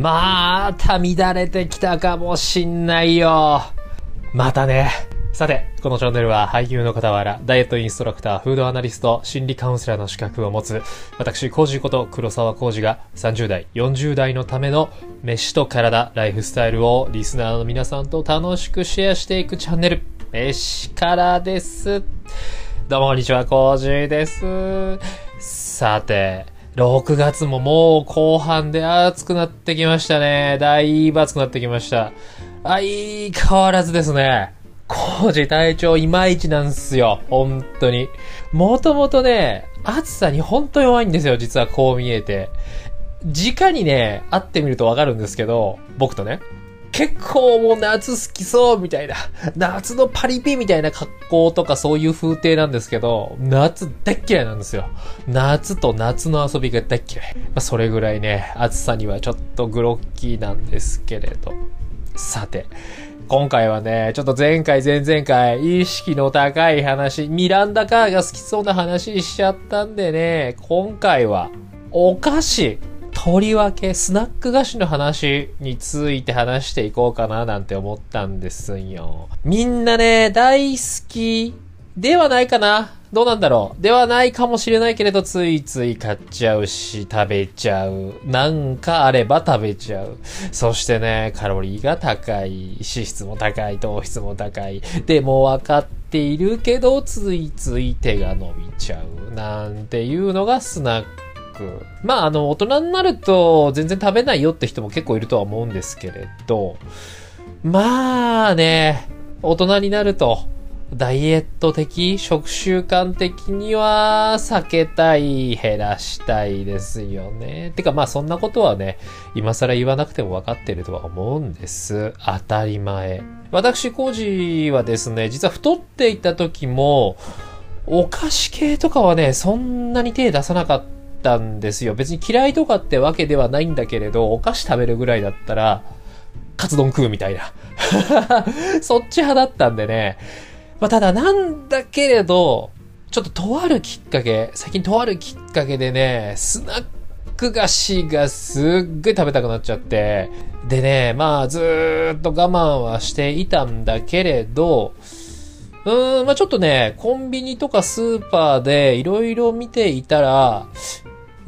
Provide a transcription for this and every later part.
また乱れてきたかもしんないよ。またね。さて、このチャンネルは俳優の傍ら、ダイエットインストラクター、フードアナリスト、心理カウンセラーの資格を持つ、私、コージこと黒沢コージが30代、40代のための飯と体、ライフスタイルをリスナーの皆さんと楽しくシェアしていくチャンネル、飯からです。どうもこんにちは、コージです。さて、6月ももう後半で暑くなってきましたね。だいぶ暑くなってきました。相変わらずですね。工事体調いまいちなんすよ。本当に。もともとね、暑さに本当弱いんですよ。実はこう見えて。直にね、会ってみるとわかるんですけど、僕とね。結構もう夏好きそうみたいな。夏のパリピみたいな格好とかそういう風景なんですけど、夏大っ嫌いなんですよ。夏と夏の遊びが大っ嫌い。まあ、それぐらいね、暑さにはちょっとグロッキーなんですけれど。さて、今回はね、ちょっと前回前々回、意識の高い話、ミランダカーが好きそうな話しちゃったんでね、今回は、お菓子、とりわけスナック菓子の話について話していこうかななんて思ったんですよ。みんなね、大好きではないかなどうなんだろうではないかもしれないけれど、ついつい買っちゃうし、食べちゃう。なんかあれば食べちゃう。そしてね、カロリーが高い。脂質も高い。糖質も高い。でも分かっているけど、ついつい手が伸びちゃう。なんていうのがスナック。まあ、あの、大人になると全然食べないよって人も結構いるとは思うんですけれど、まあね、大人になると、ダイエット的、食習慣的には避けたい、減らしたいですよね。てかまあそんなことはね、今更言わなくても分かってるとは思うんです。当たり前。私、コージはですね、実は太っていた時も、お菓子系とかはね、そんなに手出さなかったんですよ。別に嫌いとかってわけではないんだけれど、お菓子食べるぐらいだったら、カツ丼食うみたいな。そっち派だったんでね。まあ、ただなんだけれど、ちょっととあるきっかけ、最近とあるきっかけでね、スナック菓子がすっごい食べたくなっちゃって、でね、まあずーっと我慢はしていたんだけれど、うーん、まあちょっとね、コンビニとかスーパーでいろいろ見ていたら、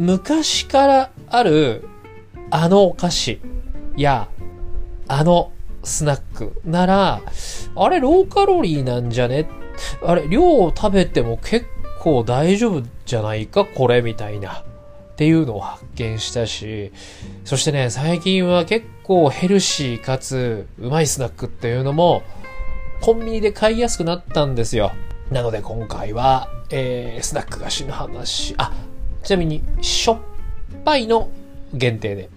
昔からあるあのお菓子や、あのスナックなら、あれローカロリーなんじゃね？あれ、量を食べても結構大丈夫じゃないかこれみたいな。っていうのを発見したし、そしてね、最近は結構ヘルシーかつうまいスナックっていうのも、コンビニで買いやすくなったんですよ。なので今回は、えー、スナック菓子の話。あ、ちなみに、しょっぱいの限定で。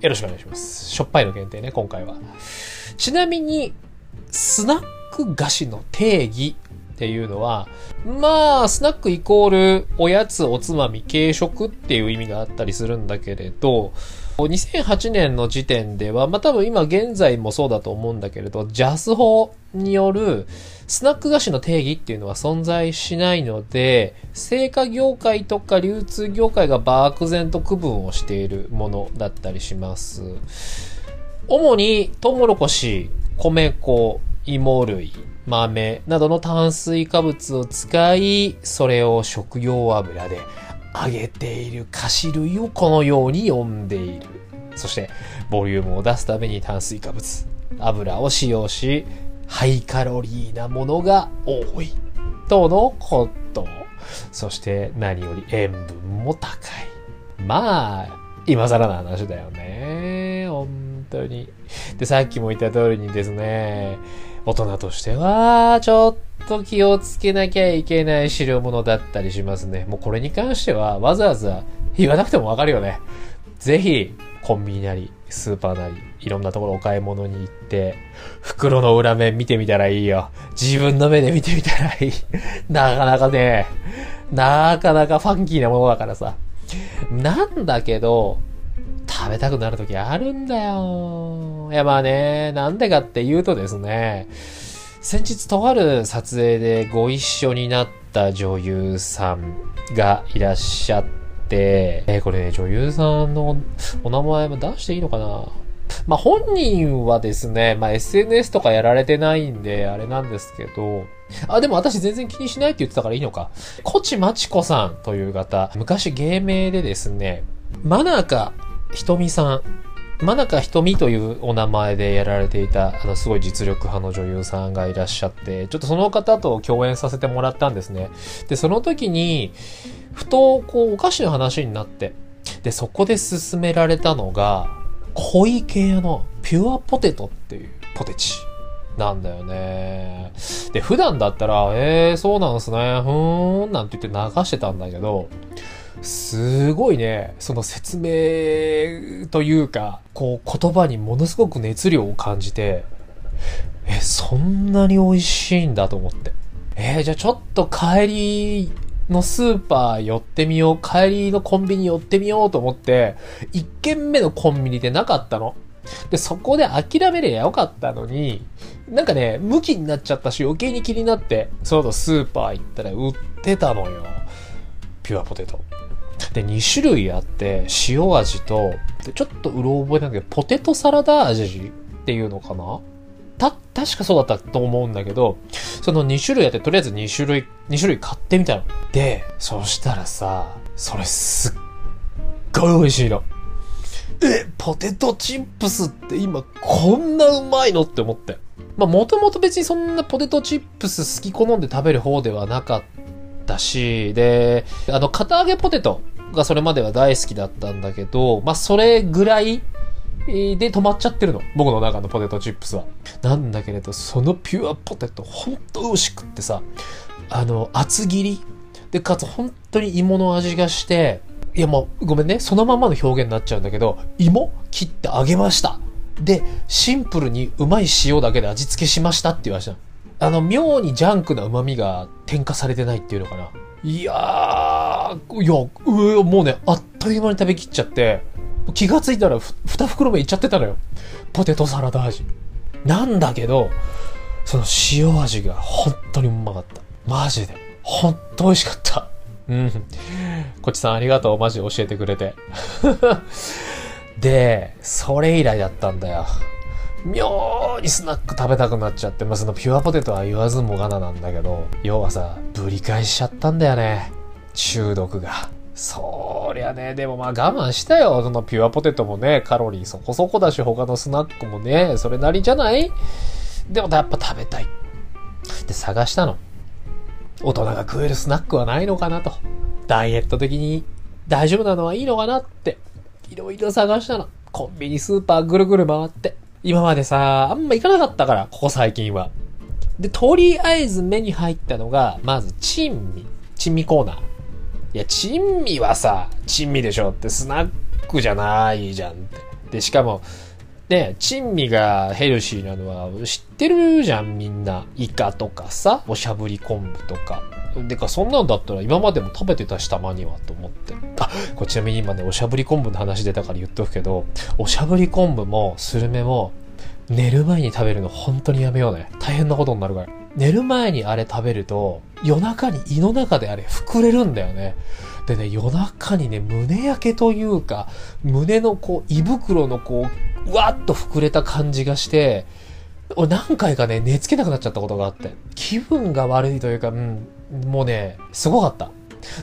よろしくお願いします。しょっぱいの限定ね、今回は。ちなみに、スナック菓子の定義っていうのは、まあ、スナックイコールおやつ、おつまみ、軽食っていう意味があったりするんだけれど、2008年の時点では、まあ多分今現在もそうだと思うんだけれど、ジャス法によるスナック菓子の定義っていうのは存在しないので、製菓業界とか流通業界が漠然と区分をしているものだったりします。主にトウモロコシ、米粉、芋類、豆などの炭水化物を使い、それを食用油で揚げている菓子類をこのように呼んでいる。そして、ボリュームを出すために炭水化物、油を使用し、ハイカロリーなものが多い。とのこと。そして何より塩分も高い。まあ、今更な話だよね。本当に。で、さっきも言った通りにですね、大人としては、ちょっと気をつけなきゃいけない代物だったりしますね。もうこれに関しては、わざわざ言わなくてもわかるよね。ぜひ、コンビニなり、スーパーなり、いろんなところお買い物に行って、袋の裏面見てみたらいいよ。自分の目で見てみたらいい。なかなかね、なかなかファンキーなものだからさ。なんだけど、食べたくなる時あるんだよ。いやまあね、なんでかって言うとですね、先日とある撮影でご一緒になった女優さんがいらっしゃって、えー、これ、ね、女優さんのお名前も出していいのかな？まあ、本人はですね、まあ、SNS とかやられてないんで、あれなんですけど、あ、でも私全然気にしないって言ってたからいいのか。コチマチコさんという方、昔芸名でですね、真中ひとみさん、真中ひとみというお名前でやられていた、あの、すごい実力派の女優さんがいらっしゃって、ちょっとその方と共演させてもらったんですね。で、その時に、ふと、こう、お菓子の話になって、で、そこで勧められたのが、濃い系のピュアポテトっていうポテチ。なんだよね。で、普段だったら、えー、そうなんすね、ふーん、なんて言って流してたんだけど、すごいね、その説明というか、こう言葉にものすごく熱量を感じて、え、そんなに美味しいんだと思って。えー、じゃあちょっと帰りのスーパー寄ってみよう、帰りのコンビニ寄ってみようと思って、1軒目のコンビニでなかったの。で、そこで諦めりゃよかったのに、なんかね、向きになっちゃったし余計に気になって、その後スーパー行ったら売ってたのよ。ピュアポテト。で、2種類あって、塩味と、でちょっとうろ覚えなんだけど、ポテトサラダ味っていうのかな？た、確かそうだったと思うんだけど、その2種類あって、とりあえず2種類、2種類買ってみたの。で、そしたらさ、それすっごい美味しいの。え、ポテトチップスって今こんなうまいのって思って。まあもともと別にそんなポテトチップス好き好んで食べる方ではなかったし、で、あの、片揚げポテトがそれまでは大好きだったんだけど、まあそれぐらいで止まっちゃってるの。僕の中のポテトチップスは。なんだけれど、そのピュアポテト、ほんと美味しくってさ、あの、厚切りで、かつ本当に芋の味がして、いやもう、ごめんね。そのままの表現になっちゃうんだけど、芋切ってあげました。で、シンプルにうまい塩だけで味付けしましたっていう味なの。あの、妙にジャンクな旨味が添加されてないっていうのかな。いやー、いや、うもうね、あっという間に食べきっちゃって、気がついたら二袋目いっちゃってたのよ。ポテトサラダ味。なんだけど、その塩味が本当にうまかった。マジで。本当美味しかった。うん。こっちさんありがとう。マジで教えてくれて。で、それ以来だったんだよ。妙にスナック食べたくなっちゃって、まあ、そのピュアポテトは言わずもがななんだけど、要はさ、ぶり返しちゃったんだよね。中毒が。そりゃね、でもまあ我慢したよ。そのピュアポテトもね、カロリーそこそこだし、他のスナックもね、それなりじゃない？でもやっぱ食べたい。で、探したの。大人が食えるスナックはないのかなと。ダイエット的に大丈夫なのはいいのかなって。いろいろ探したの。コンビニ、スーパーぐるぐる回って。今までさ、あんま行かなかったから、ここ最近は。で、とりあえず目に入ったのが、まず、珍味。珍味コーナー。いや、珍味はさ、珍味でしょってスナックじゃないじゃんって。で、しかも、ね、珍味がヘルシーなのは知ってるじゃん、みんな。イカとかさ、おしゃぶり昆布とか。でか、そんなんだったら今までも食べてたしたまにはと思って。あ、こちなみに今ね、おしゃぶり昆布の話出たから言っとくけど、おしゃぶり昆布もスルメも、寝る前に食べるの本当にやめようね。大変なことになるから。寝る前にあれ食べると、夜中に胃の中であれ膨れるんだよね。でね、夜中にね、胸焼けというか、胸のこう、胃袋のこう、わっと膨れた感じがして、俺何回かね、寝つけなくなっちゃったことがあって。気分が悪いというか、うん、もうね、すごかった。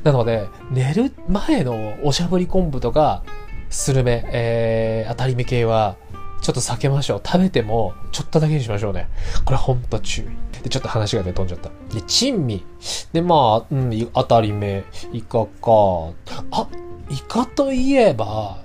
なので、寝る前のおしゃぶり昆布とか、スルメ、えー、当たり目系は、ちょっと避けましょう。食べても、ちょっとだけにしましょうね。これほんと注意。で、ちょっと話がね、飛んじゃった。で、珍味。で、まあ、うん、当たり目、イカか。あ、イカといえば、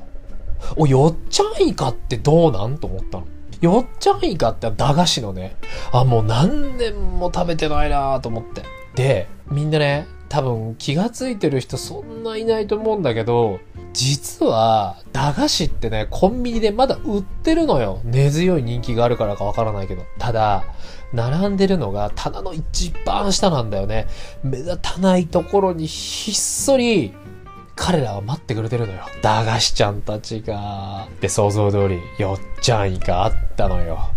お、よっちゃんイカってどうなんと思ったの。よっちゃんイカって駄菓子のね、あ、もう何年も食べてないなと思って。で、みんなね、多分気がついてる人そんないないと思うんだけど、実は、駄菓子ってね、コンビニでまだ売ってるのよ。根強い人気があるからかわからないけど。ただ、並んでるのが棚の一番下なんだよね。目立たないところにひっそり、彼らは待ってくれてるのよ。駄菓子ちゃんたちが。で、想像通り、よっちゃんイカあったのよ。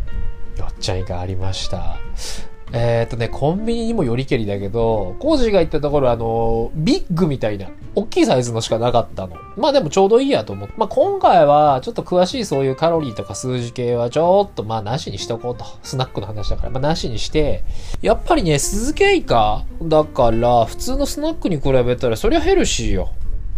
よっちゃんイカありました。えー、とね、コンビニにもよりけりだけど、コージが言ったところあの、ビッグみたいな、大きいサイズのしかなかったの。まあでもちょうどいいやと思って。まあ今回は、ちょっと詳しいそういうカロリーとか数字系はちょっとまあなしにしとこうと。スナックの話だから、まあなしにして、やっぱりね、鈴木イカだから、普通のスナックに比べたら、そりゃヘルシーよ。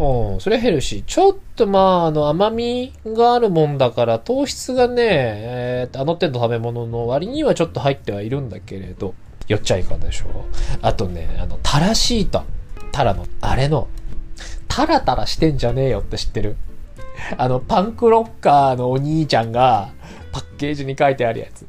うん、それヘルシー。ちょっとまあ、あの、甘みがあるもんだから、糖質がね、えー、あの程度食べ物の割にはちょっと入ってはいるんだけれど、よっちゃいかんでしょうあとね、あの、タラシート。タラの、あれの、タラタラしてんじゃねえよって知ってる？あの、パンクロッカーのお兄ちゃんが、パッケージに書いてあるやつ。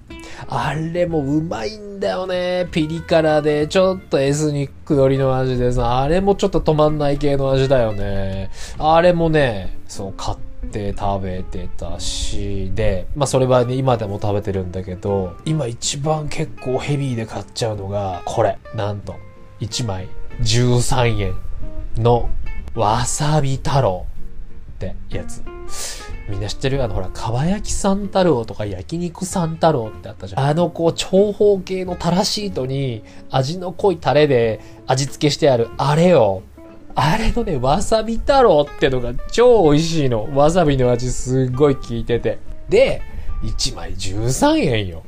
あれもうまいんだよね。ピリ辛で、ちょっとエスニック寄りの味でさ、あれもちょっと止まんない系の味だよね。あれもね、そう、買って食べてたし、で、まあそれはね、今でも食べてるんだけど、今一番結構ヘビーで買っちゃうのが、これ。なんと、1枚13円のわさび太郎ってやつ。みんな知ってる？あのほら、かば焼き三太郎とか焼肉三太郎ってあったじゃん。あのこう、長方形のタラシートに味の濃いタレで味付けしてあるあれよ。あれのね、わさび太郎ってのが超美味しいの。わさびの味すっごい効いてて。で、1枚13円よ。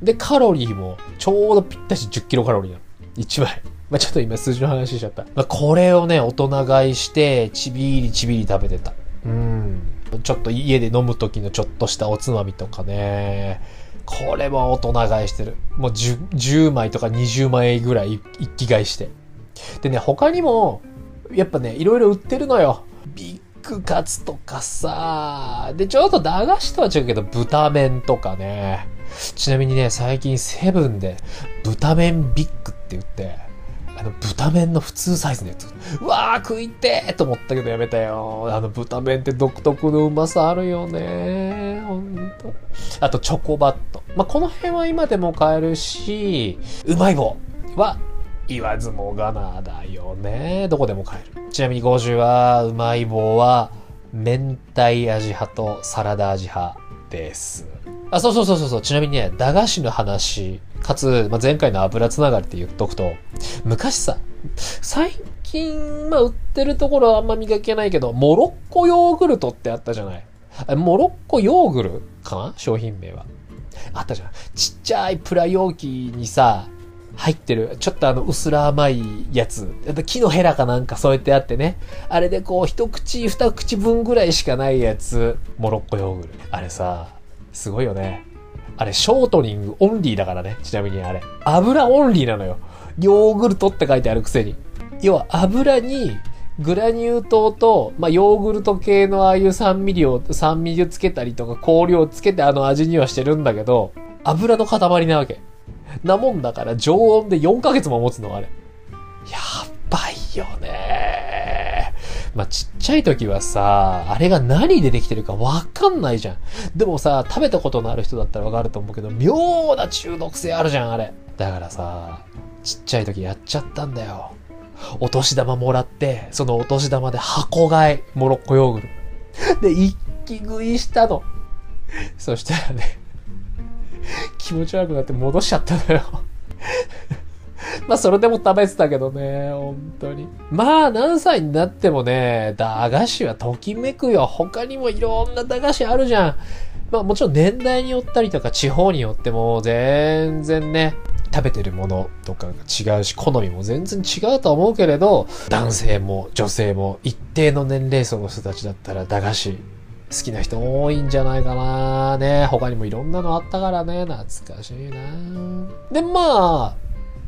で、カロリーもちょうどぴったし10キロカロリーなの。1枚。まあ、ちょっと今数字の話しちゃった。まあ、これをね、大人買いして、ちびりちびり食べてた。うん。ちょっと家で飲む時のちょっとしたおつまみとかね。これも大人買いしてる。もう 10, 10枚とか20枚ぐらい一気買いして。でね、他にも、やっぱね、いろいろ売ってるのよ。ビッグカツとかさ。で、ちょっと駄菓子とは違うけど、豚麺とかね。ちなみにね、最近セブンで豚麺ビッグって言って、あの、豚麺の普通サイズのやつ。うわー、食いてーと思ったけどやめたよ。あの、豚麺って独特のうまさあるよね。ほんと。あと、チョコバット。まあ、この辺は今でも買えるし、うまい棒は言わずもがなだよね。どこでも買える。ちなみに50は、うまい棒は、明太味派とサラダ味派です。あ、そうそうそうそう。ちなみにね、駄菓子の話かつ、まあ、前回の油つながりって言っとくと、昔さ、最近、まあ、売ってるところはあんま見かけないけど、モロッコヨーグルトってあったじゃないモロッコヨーグルかな？商品名は。あったじゃん。ちっちゃいプラ容器にさ、入ってる、ちょっとあの、薄ら甘いやつ。木のヘラかなんか添えてあってね。あれでこう、一口、二口分ぐらいしかないやつ。モロッコヨーグル。あれさ、すごいよね。あれ、ショートニングオンリーだからね。ちなみにあれ。油オンリーなのよ。ヨーグルトって書いてあるくせに。要は油にグラニュー糖と、まあ、ヨーグルト系のああいう酸味料、酸味をつけたりとか香料をつけてあの味にはしてるんだけど、油の塊なわけ。なもんだから常温で4ヶ月も持つのあれ。やばいよね。まあ、ちっちゃい時はさ、あれが何でできてるかわかんないじゃん。でもさ、食べたことのある人だったらわかると思うけど、妙な中毒性あるじゃん、あれ。だからさ、ちっちゃい時やっちゃったんだよ。お年玉もらって、そのお年玉で箱買い、モロッコヨーグル。で、一気食いしたの。そしたらね、気持ち悪くなって戻しちゃったのよまあそれでも食べてたけどね、本当に。まあ何歳になってもね、駄菓子はときめくよ。他にもいろんな駄菓子あるじゃん。まあもちろん年代によったりとか地方によっても全然ね、食べてるものとかが違うし、好みも全然違うと思うけれど、男性も女性も一定の年齢層の人たちだったら駄菓子好きな人多いんじゃないかなね。他にもいろんなのあったからね。懐かしいなで、まあ、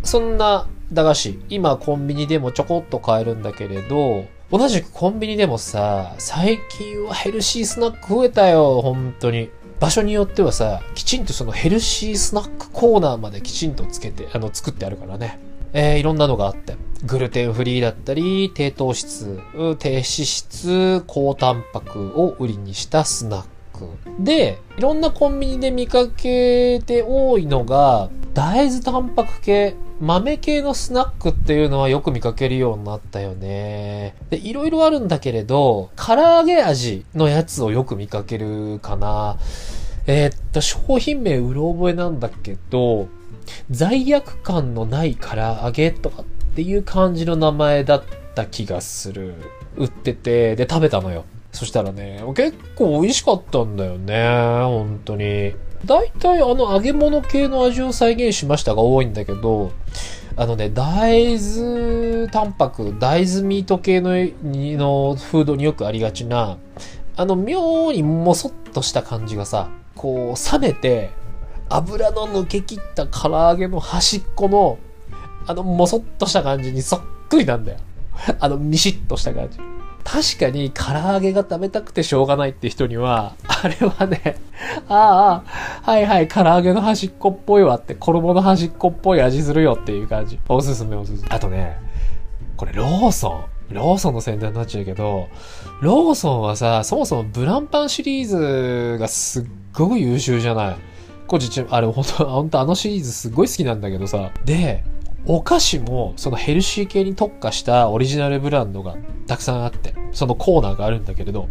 そんな駄菓子、今コンビニでもちょこっと買えるんだけれど、同じくコンビニでもさ、最近はヘルシースナック増えたよ、本当に。場所によってはさ、きちんとそのヘルシースナックコーナーまできちんとつけて、あの、作ってあるからね。えー、いろんなのがあって。グルテンフリーだったり、低糖質、低脂質、高タンパクを売りにしたスナック。で、いろんなコンビニで見かけて多いのが、大豆タンパク系、豆系のスナックっていうのはよく見かけるようになったよね。で、いろいろあるんだけれど、唐揚げ味のやつをよく見かけるかな。えー、っと、商品名うろ覚えなんだけど、罪悪感のない唐揚げとかっていう感じの名前だった気がする。売ってて、で食べたのよ。そしたらね、結構美味しかったんだよね。本当に。大体あの揚げ物系の味を再現しましたが多いんだけど、あのね、大豆タンパク、大豆ミート系ののフードによくありがちな、あの妙にもそっとした感じがさ、こう冷めて、油の抜けきった唐揚げの端っこの、あのもそっとした感じにそっくりなんだよ。あのミシッとした感じ。確かに唐揚げが食べたくてしょうがないって人には、あれはね、ああ、はいはい、唐揚げの端っこっぽいわって、衣の端っこっぽい味するよっていう感じ。おすすめおすすめ。あとね、これローソン。ローソンの宣伝になっちゃうけど、ローソンはさ、そもそもブランパンシリーズがすっごく優秀じゃない。こじち、あれ本当本当あのシリーズすっごい好きなんだけどさ。で、お菓子もそのヘルシー系に特化したオリジナルブランドがたくさんあって、そのコーナーがあるんだけれど、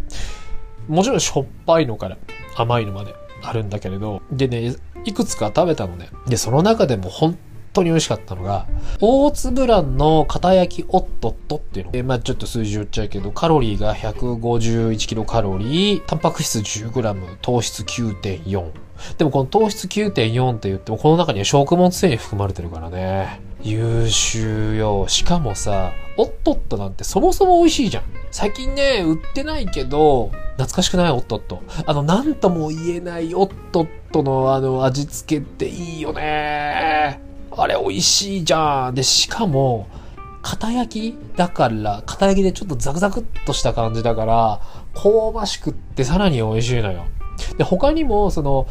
もちろんしょっぱいのから甘いのまであるんだけれど、でね、いくつか食べたのね。で、その中でも本当に美味しかったのが、大粒卵の片焼きオットットっていうの。えまあちょっと数字言っちゃうけど、カロリーが151キロカロリー、タンパク質 10g、糖質9.4。でもこの糖質9.4って言っても、この中には食物繊維含まれてるからね。優秀よ。しかもさ、おっとっとなんてそもそも美味しいじゃん。最近ね、売ってないけど、懐かしくないおっとっと。あの、なんとも言えないおっとっとのあの味付けっていいよね。あれ美味しいじゃん。で、しかも、片焼きだから、片焼きでちょっとザクザクっとした感じだから、香ばしくってさらに美味しいのよ。で、他にも、その、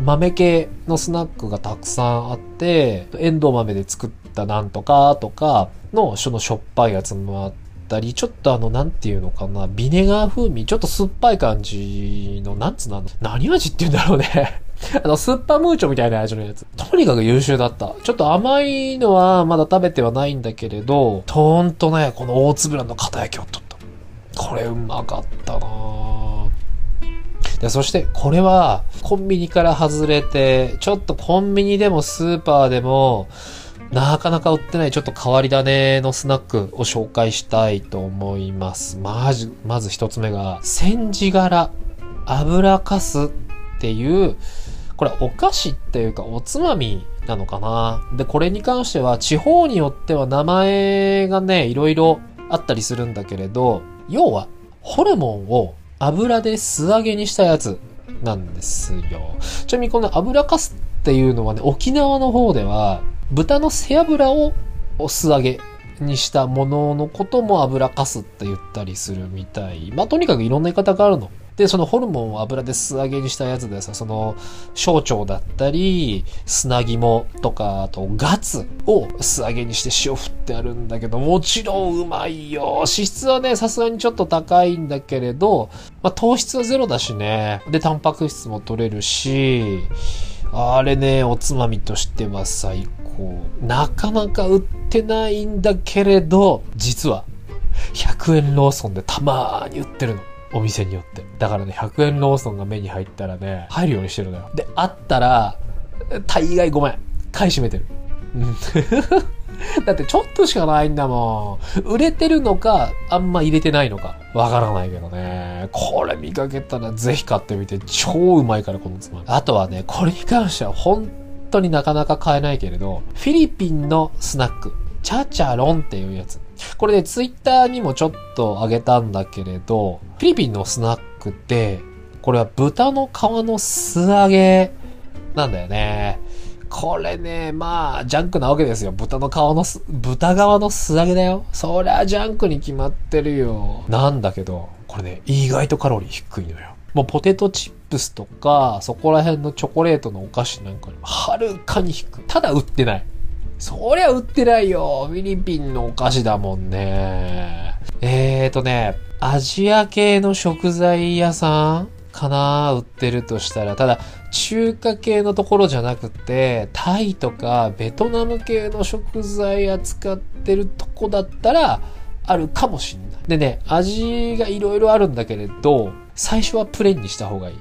豆系のスナックがたくさんあって、エンドウ豆で作ったなんとかとかの、そのしょっぱいやつもあったり、ちょっとあの、なんていうのかな、ビネガー風味、ちょっと酸っぱい感じの、なんつうの、何味って言うんだろうね あの、スーパームーチョみたいな味のやつ。とにかく優秀だった。ちょっと甘いのはまだ食べてはないんだけれど、とーんとね、この大粒の片焼きをとった。これうまかったなで、そして、これは、コンビニから外れて、ちょっとコンビニでもスーパーでも、なかなか売ってないちょっと変わり種のスナックを紹介したいと思います。まず、まず一つ目が、煎じ柄油かすっていう、これお菓子っていうかおつまみなのかなで、これに関しては地方によっては名前がね、いろいろあったりするんだけれど、要はホルモンを油で素揚げにしたやつなんですよ。ちなみにこの油かすっていうのはね、沖縄の方では豚の背脂を素揚げにしたもののことも油かすって言ったりするみたい。まあ、とにかくいろんな言い方があるの。で、そのホルモンを油で素揚げにしたやつでさ、その、小腸だったり、砂肝とか、あとガツを素揚げにして塩振ってあるんだけど、もちろんうまいよ。脂質はね、さすがにちょっと高いんだけれど、まあ、糖質はゼロだしね。で、タンパク質も取れるし、あれね、おつまみとしては最高。なかなか売ってないんだけれど、実は、100円ローソンでたまーに売ってるの。お店によって。だからね、100円ローソンが目に入ったらね、入るようにしてるのよ。で、あったら、大概ごめん。買い占めてる。だってちょっとしかないんだもん。売れてるのか、あんま入れてないのか。わからないけどね。これ見かけたらぜひ買ってみて。超うまいから、このつまみ。あとはね、これに関しては本当になかなか買えないけれど、フィリピンのスナック。チャチャロンっていうやつ。これね、ツイッターにもちょっと上げたんだけれど、フィリピンのスナックって、これは豚の皮の素揚げなんだよね。これね、まあ、ジャンクなわけですよ。豚の皮のす豚側の素揚げだよ。そりゃジャンクに決まってるよ。なんだけど、これね、意外とカロリー低いのよ。もうポテトチップスとか、そこら辺のチョコレートのお菓子なんかにもはるかに低い。ただ売ってない。そりゃ売ってないよ。フィリピンのお菓子だもんね。えーとね、アジア系の食材屋さんかな？売ってるとしたら。ただ、中華系のところじゃなくて、タイとかベトナム系の食材扱ってるとこだったら、あるかもしんない。でね、味がいろいろあるんだけれど、最初はプレーンにした方がいい。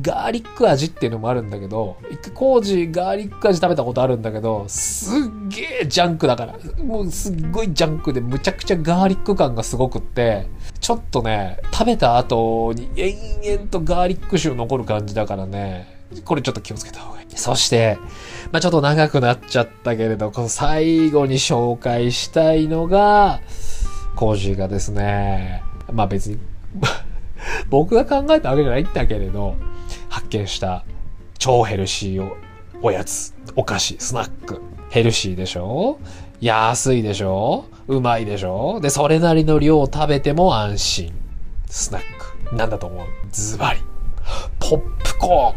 ガーリック味っていうのもあるんだけど、一回コージガーリック味食べたことあるんだけど、すっげえジャンクだから。もうすっごいジャンクでむちゃくちゃガーリック感がすごくって、ちょっとね、食べた後に延々とガーリック臭残る感じだからね、これちょっと気をつけた方がいい。そして、まあ、ちょっと長くなっちゃったけれど、この最後に紹介したいのが、コージーがですね、まあ別に 僕が考えたわけじゃないんだけれど、発見した超ヘルシーおやつ、お菓子、スナック。ヘルシーでしょ？安いでしょ？うまいでしょ？で、それなりの量を食べても安心。スナック。なんだと思う？ズバリ。ポップコーン。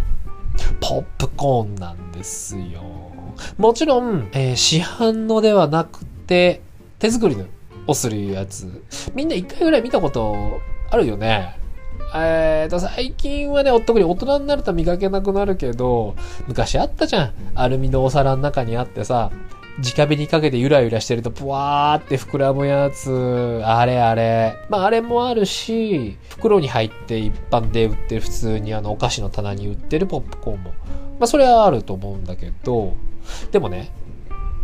ポップコーンなんですよ。もちろん、えー、市販のではなくて、手作りのをするやつ。みんな一回ぐらい見たことあるよね。えーと、最近はね、特に大人になると見かけなくなるけど、昔あったじゃん。アルミのお皿の中にあってさ、直火にかけてゆらゆらしてると、ぷわーって膨らむやつ。あれあれ。まあ、あれもあるし、袋に入って一般で売ってる普通にあの、お菓子の棚に売ってるポップコーンも。まあ、それはあると思うんだけど、でもね、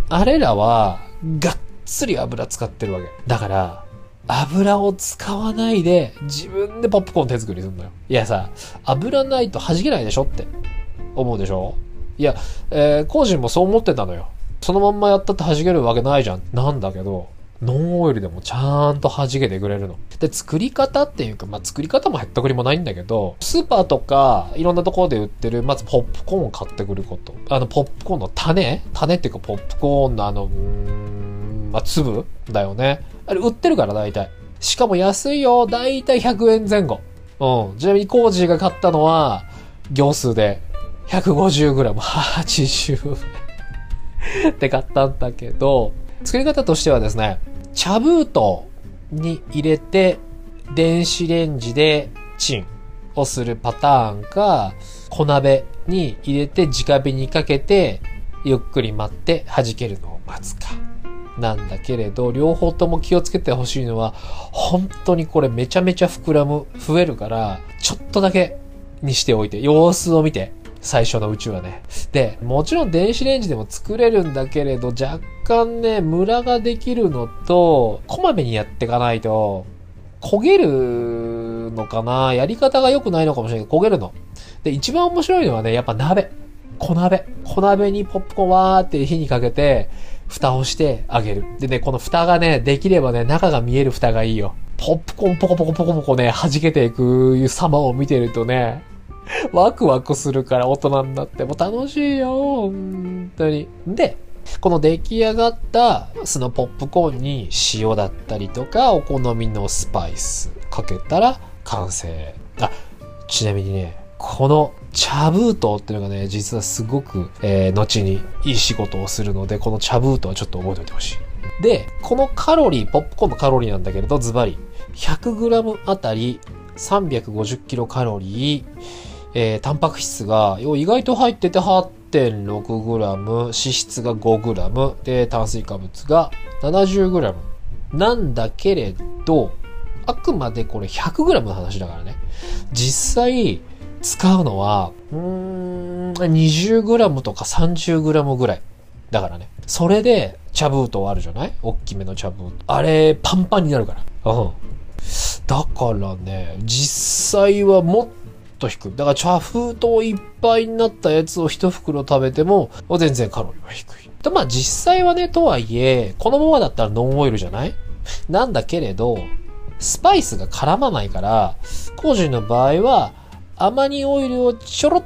あれらは、がっつり油使ってるわけ。だから、油を使わないで自分でポップコーン手作りするのよ。いやさ、油ないと弾けないでしょって思うでしょ？いや、えー、コージンもそう思ってたのよ。そのまんまやったって弾けるわけないじゃん。なんだけど、ノンオイルでもちゃんと弾けてくれるの。で、作り方っていうか、まあ、作り方もへったくりもないんだけど、スーパーとか、いろんなところで売ってる、まずポップコーンを買ってくること。あの、ポップコーンの種？種っていうか、ポップコーンのあの、うーん、まあ、粒だよね。あれ売ってるから大体。しかも安いよ。大体100円前後。うん。ちなみにコージーが買ったのは、行数で 150g80 円って買ったんだけど、作り方としてはですね、茶封筒に入れて、電子レンジでチンをするパターンか、小鍋に入れて直火にかけて、ゆっくり待って弾けるのを待つか。なんだけれど、両方とも気をつけてほしいのは、本当にこれめちゃめちゃ膨らむ、増えるから、ちょっとだけにしておいて、様子を見て、最初のうちはね。で、もちろん電子レンジでも作れるんだけれど、若干ね、ムラができるのと、こまめにやっていかないと、焦げるのかな？やり方が良くないのかもしれないけど、焦げるの。で、一番面白いのはね、やっぱ鍋。小鍋。小鍋にポップコーンわーって火にかけて、蓋をしてあげる。でね、この蓋がね、できればね、中が見える蓋がいいよ。ポップコーンポコポコポコポコね、弾けていく様を見てるとね、ワクワクするから大人になっても楽しいよ、本当に。で、この出来上がったそのポップコーンに塩だったりとかお好みのスパイスかけたら完成。あ、ちなみにね、この茶封筒っていうのがね、実はすごく、えー、後にいい仕事をするので、この茶封筒はちょっと覚えておいてほしい。で、このカロリー、ポップコーンのカロリーなんだけれど、ズバリ、100g あたり350キロカロリー、えー、タンパク質が意外と入ってて 8.6g、脂質が 5g、で、炭水化物が 70g なんだけれど、あくまでこれ 100g の話だからね。実際、使うのは、うーん、20g とか 30g ぐらい。だからね。それで、茶封筒あるじゃない？大きめの茶封筒。あれ、パンパンになるから。うん。だからね、実際はもっと低い。だから茶封筒いっぱいになったやつを一袋食べても、全然カロリーは低い。で、まあ実際はね、とはいえ、このままだったらノンオイルじゃない？なんだけれど、スパイスが絡まないから、コージの場合は、アマニオイルをちょろっ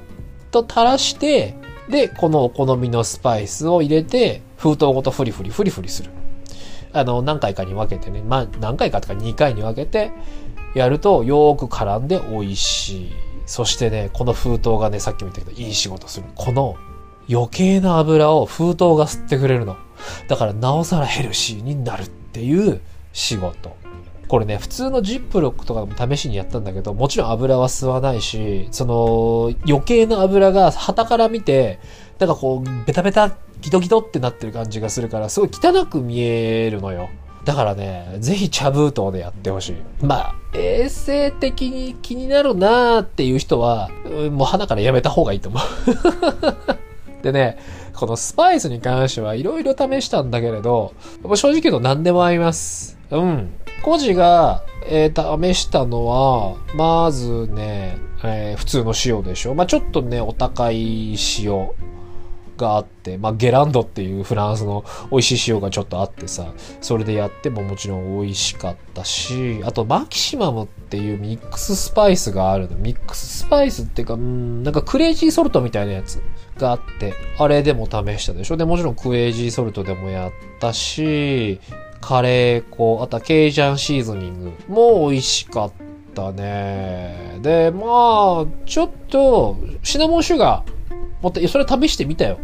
と垂らして、で、このお好みのスパイスを入れて、封筒ごとフリフリフリフリする。あの、何回かに分けてね、まあ、何回かとか2回に分けて、やるとよーく絡んで美味しい。そしてね、この封筒がね、さっきも言ったけど、いい仕事する。この余計な油を封筒が吸ってくれるの。だからなおさらヘルシーになるっていう仕事。これね、普通のジップロックとかも試しにやったんだけど、もちろん油は吸わないし、その、余計な油が旗から見て、なんかこう、ベタベタ、ギトギトってなってる感じがするから、すごい汚く見えるのよ。だからね、ぜひ茶封筒でやってほしい。まあ、衛生的に気になるなーっていう人は、もう鼻からやめた方がいいと思う。でね、このスパイスに関してはいろいろ試したんだけれど、正直言うと何でも合います。うん。コジが、えー、試したのは、まずね、えー、普通の塩でしょ。まあちょっとね、お高い塩。があって、まあ、ゲランドっていうフランスの美味しい塩がちょっとあってさ、それでやってももちろん美味しかったし、あとマキシマムっていうミックススパイスがあるの。ミックススパイスっていうか、うん、なんかクレイジーソルトみたいなやつがあって、あれでも試したでしょ。で、もちろんクレイジーソルトでもやったし、カレー粉、あとはケイジャンシーズニングも美味しかったね。で、まあ、ちょっと、シナモンシュガー、もっと、それ試してみたよ。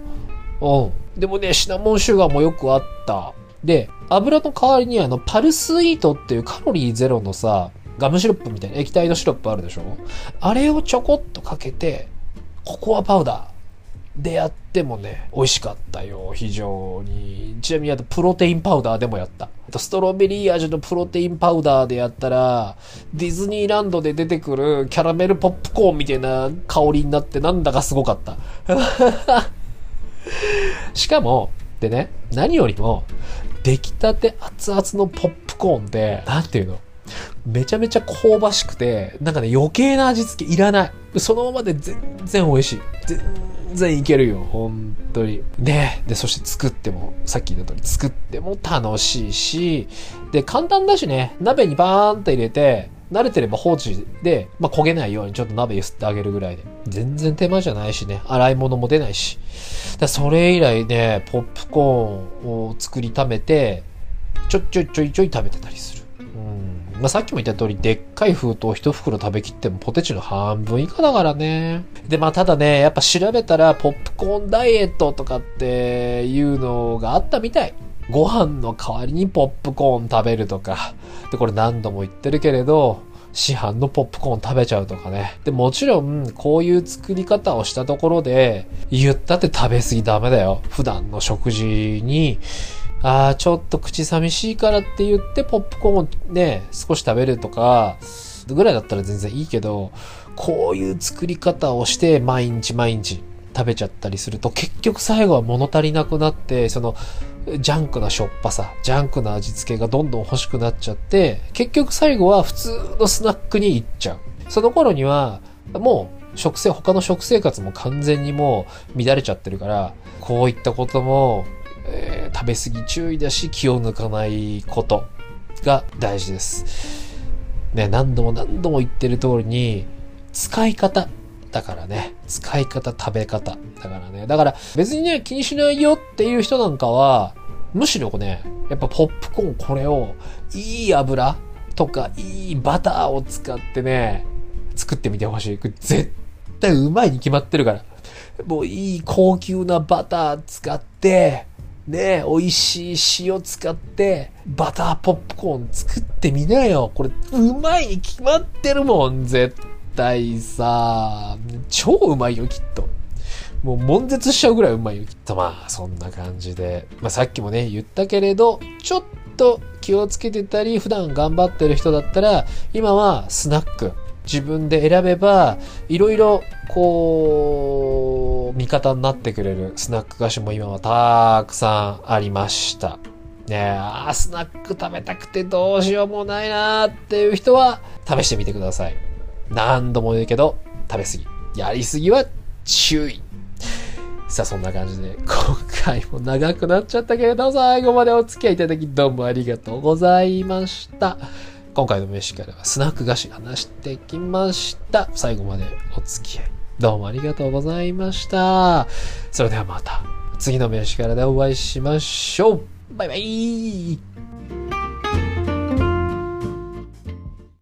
うん。でもね、シナモンシュガーもよくあった。で、油の代わりにあの、パルスイートっていうカロリーゼロのさ、ガムシロップみたいな液体のシロップあるでしょ？あれをちょこっとかけて、ココアパウダーでやってもね、美味しかったよ。非常に。ちなみにあとプロテインパウダーでもやった。あとストロベリー味のプロテインパウダーでやったら、ディズニーランドで出てくるキャラメルポップコーンみたいな香りになってなんだかすごかった。しかも、でね、何よりも、出来たて熱々のポップコーンって、なんていうのめちゃめちゃ香ばしくて、なんかね、余計な味付けいらない。そのままで全然美味しい。全然いけるよ。本当に。ねで、そして作っても、さっき言った通り作っても楽しいし、で、簡単だしね、鍋にバーンって入れて、慣れてれば放置で、まあ、焦げないようにちょっと鍋揺すってあげるぐらいで。全然手間じゃないしね、洗い物も出ないし。だそれ以来ね、ポップコーンを作りためて、ちょっちょいちょいちょい食べてたりする。うん。まあ、さっきも言った通り、でっかい封筒一袋食べきってもポテチの半分以下だからね。で、まあ、ただね、やっぱ調べたら、ポップコーンダイエットとかっていうのがあったみたい。ご飯の代わりにポップコーン食べるとか。で、これ何度も言ってるけれど、市販のポップコーン食べちゃうとかね。で、もちろん、こういう作り方をしたところで、言ったって食べ過ぎダメだよ。普段の食事に、ああ、ちょっと口寂しいからって言ってポップコーンね、少し食べるとか、ぐらいだったら全然いいけど、こういう作り方をして毎日毎日食べちゃったりすると結局最後は物足りなくなって、そのジャンクなしょっぱさ、ジャンクな味付けがどんどん欲しくなっちゃって、結局最後は普通のスナックに行っちゃう。その頃には、もう食生、他の食生活も完全にもう乱れちゃってるから、こういったことも、えー、食べ過ぎ注意だし気を抜かないことが大事です。ね、何度も何度も言ってる通りに、使い方。だからね、使い方、食べ方。だからね。だから別にね、気にしないよっていう人なんかは、むしろね、やっぱポップコーンこれを、いい油とか、いいバターを使ってね、作ってみてほしい。絶対うまいに決まってるから。もういい高級なバター使って、ね美味しい塩使って、バターポップコーン作ってみなよ。これ、うまいに決まってるもん、絶対さ、超うまいよ、きっと。もう悶絶しちゃうぐらいうまいよ、きっと。まあ、そんな感じで。まあ、さっきもね、言ったけれど、ちょっと気をつけてたり、普段頑張ってる人だったら、今はスナック。自分で選べば、いろいろ、こう、味方になってくれるスナック菓子も今はたくさんありました。ねえ、あスナック食べたくてどうしようもないなーっていう人は、試してみてください。何度も言うけど、食べ過ぎ。やりすぎは注意。さあ、そんな感じで、今回も長くなっちゃったけれど、最後までお付き合いいただき、どうもありがとうございました。今回の飯からはスナック菓子話してきました。最後までお付き合い、どうもありがとうございました。それではまた、次の飯からでお会いしましょう。バイバイ